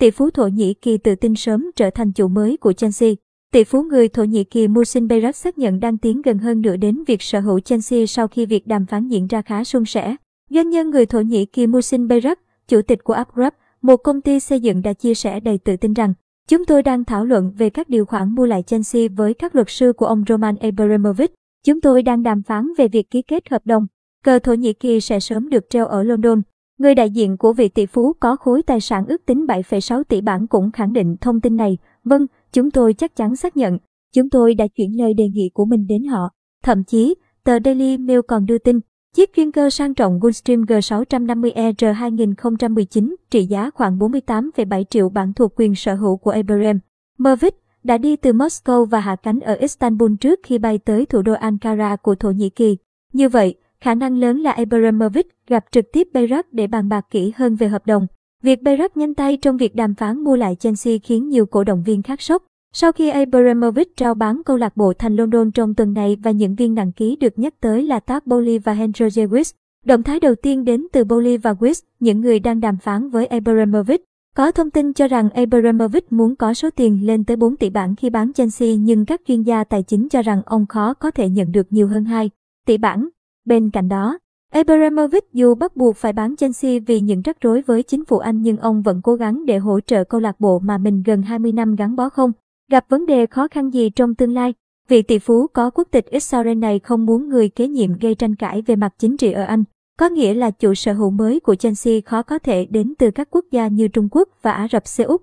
tỷ phú Thổ Nhĩ Kỳ tự tin sớm trở thành chủ mới của Chelsea. Tỷ phú người Thổ Nhĩ Kỳ Musin Bayrak xác nhận đang tiến gần hơn nữa đến việc sở hữu Chelsea sau khi việc đàm phán diễn ra khá suôn sẻ. Doanh nhân người Thổ Nhĩ Kỳ Musin Bayrak, chủ tịch của Upgrab, một công ty xây dựng đã chia sẻ đầy tự tin rằng Chúng tôi đang thảo luận về các điều khoản mua lại Chelsea với các luật sư của ông Roman Abramovich. Chúng tôi đang đàm phán về việc ký kết hợp đồng. Cờ Thổ Nhĩ Kỳ sẽ sớm được treo ở London. Người đại diện của vị tỷ phú có khối tài sản ước tính 7,6 tỷ bảng cũng khẳng định thông tin này. Vâng, chúng tôi chắc chắn xác nhận. Chúng tôi đã chuyển lời đề nghị của mình đến họ. Thậm chí, tờ Daily Mail còn đưa tin, chiếc chuyên cơ sang trọng Gulfstream G650ER 2019 trị giá khoảng 48,7 triệu bảng thuộc quyền sở hữu của Abraham. Mervic đã đi từ Moscow và hạ cánh ở Istanbul trước khi bay tới thủ đô Ankara của Thổ Nhĩ Kỳ. Như vậy, khả năng lớn là Abramovich gặp trực tiếp Bayrak để bàn bạc kỹ hơn về hợp đồng. Việc Bayrak nhanh tay trong việc đàm phán mua lại Chelsea khiến nhiều cổ động viên khác sốc. Sau khi Abramovich trao bán câu lạc bộ thành London trong tuần này và những viên nặng ký được nhắc tới là Todd Bowley và Henry Jewis, Động thái đầu tiên đến từ Bowley và Wiss, những người đang đàm phán với Abramovich. Có thông tin cho rằng Abramovich muốn có số tiền lên tới 4 tỷ bảng khi bán Chelsea nhưng các chuyên gia tài chính cho rằng ông khó có thể nhận được nhiều hơn 2 tỷ bảng. Bên cạnh đó, Abramovich dù bắt buộc phải bán Chelsea vì những rắc rối với chính phủ Anh nhưng ông vẫn cố gắng để hỗ trợ câu lạc bộ mà mình gần 20 năm gắn bó không. Gặp vấn đề khó khăn gì trong tương lai, vị tỷ phú có quốc tịch Israel này không muốn người kế nhiệm gây tranh cãi về mặt chính trị ở Anh. Có nghĩa là chủ sở hữu mới của Chelsea khó có thể đến từ các quốc gia như Trung Quốc và Ả Rập Xê Út.